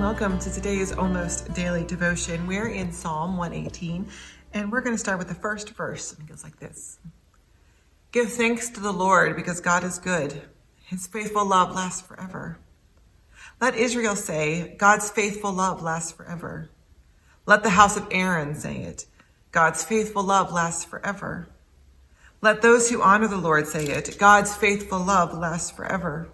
welcome to today's almost daily devotion. We're in Psalm 118, and we're going to start with the first verse. And It goes like this Give thanks to the Lord because God is good, his faithful love lasts forever. Let Israel say, God's faithful love lasts forever. Let the house of Aaron say it, God's faithful love lasts forever. Let those who honor the Lord say it, God's faithful love lasts forever.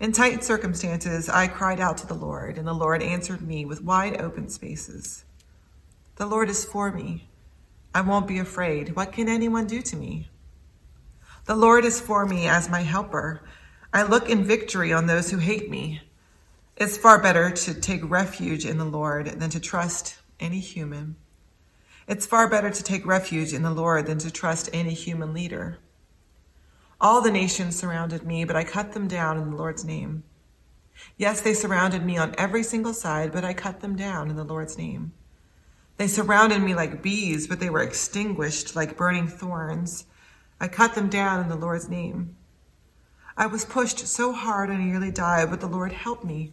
In tight circumstances, I cried out to the Lord, and the Lord answered me with wide open spaces. The Lord is for me. I won't be afraid. What can anyone do to me? The Lord is for me as my helper. I look in victory on those who hate me. It's far better to take refuge in the Lord than to trust any human. It's far better to take refuge in the Lord than to trust any human leader. All the nations surrounded me, but I cut them down in the Lord's name. Yes, they surrounded me on every single side, but I cut them down in the Lord's name. They surrounded me like bees, but they were extinguished like burning thorns. I cut them down in the Lord's name. I was pushed so hard I nearly died, but the Lord helped me.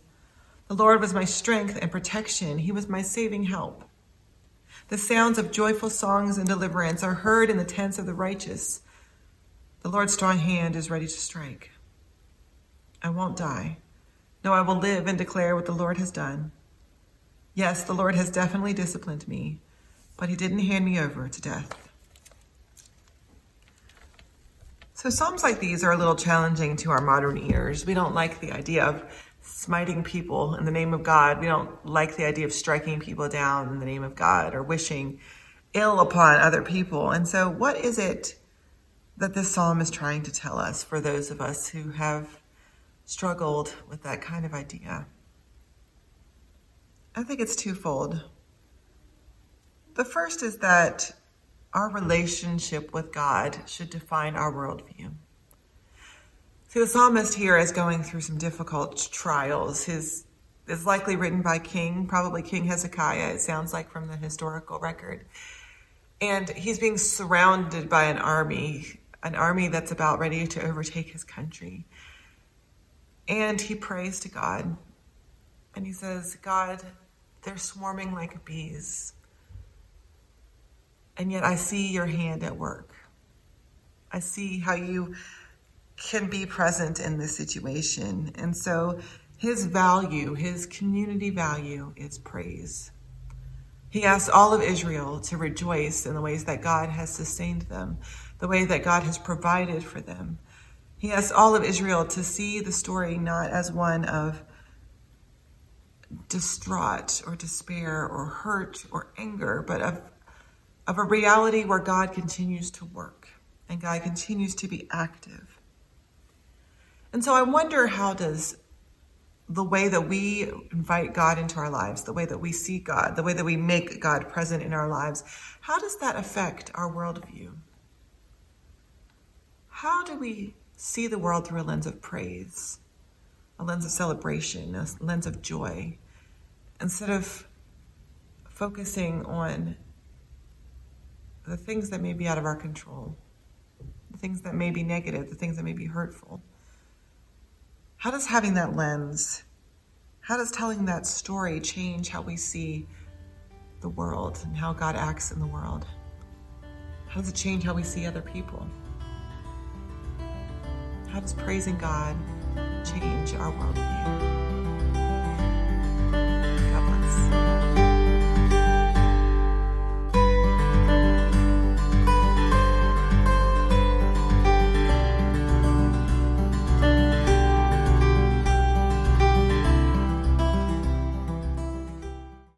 The Lord was my strength and protection. He was my saving help. The sounds of joyful songs and deliverance are heard in the tents of the righteous. The Lord's strong hand is ready to strike. I won't die. No, I will live and declare what the Lord has done. Yes, the Lord has definitely disciplined me, but he didn't hand me over to death. So, Psalms like these are a little challenging to our modern ears. We don't like the idea of smiting people in the name of God. We don't like the idea of striking people down in the name of God or wishing ill upon other people. And so, what is it that this psalm is trying to tell us for those of us who have struggled with that kind of idea? I think it's twofold. The first is that our relationship with God should define our worldview. See, the psalmist here is going through some difficult trials. His is likely written by King, probably King Hezekiah, it sounds like from the historical record. And he's being surrounded by an army an army that's about ready to overtake his country. And he prays to God. And he says, God, they're swarming like bees. And yet I see your hand at work. I see how you can be present in this situation. And so his value, his community value, is praise. He asks all of Israel to rejoice in the ways that God has sustained them, the way that God has provided for them. He asks all of Israel to see the story not as one of distraught or despair or hurt or anger, but of, of a reality where God continues to work and God continues to be active. And so I wonder how does the way that we invite God into our lives, the way that we see God, the way that we make God present in our lives, how does that affect our worldview? How do we see the world through a lens of praise, a lens of celebration, a lens of joy, instead of focusing on the things that may be out of our control, the things that may be negative, the things that may be hurtful? How does having that lens, how does telling that story change how we see the world and how God acts in the world? How does it change how we see other people? How does praising God change our worldview?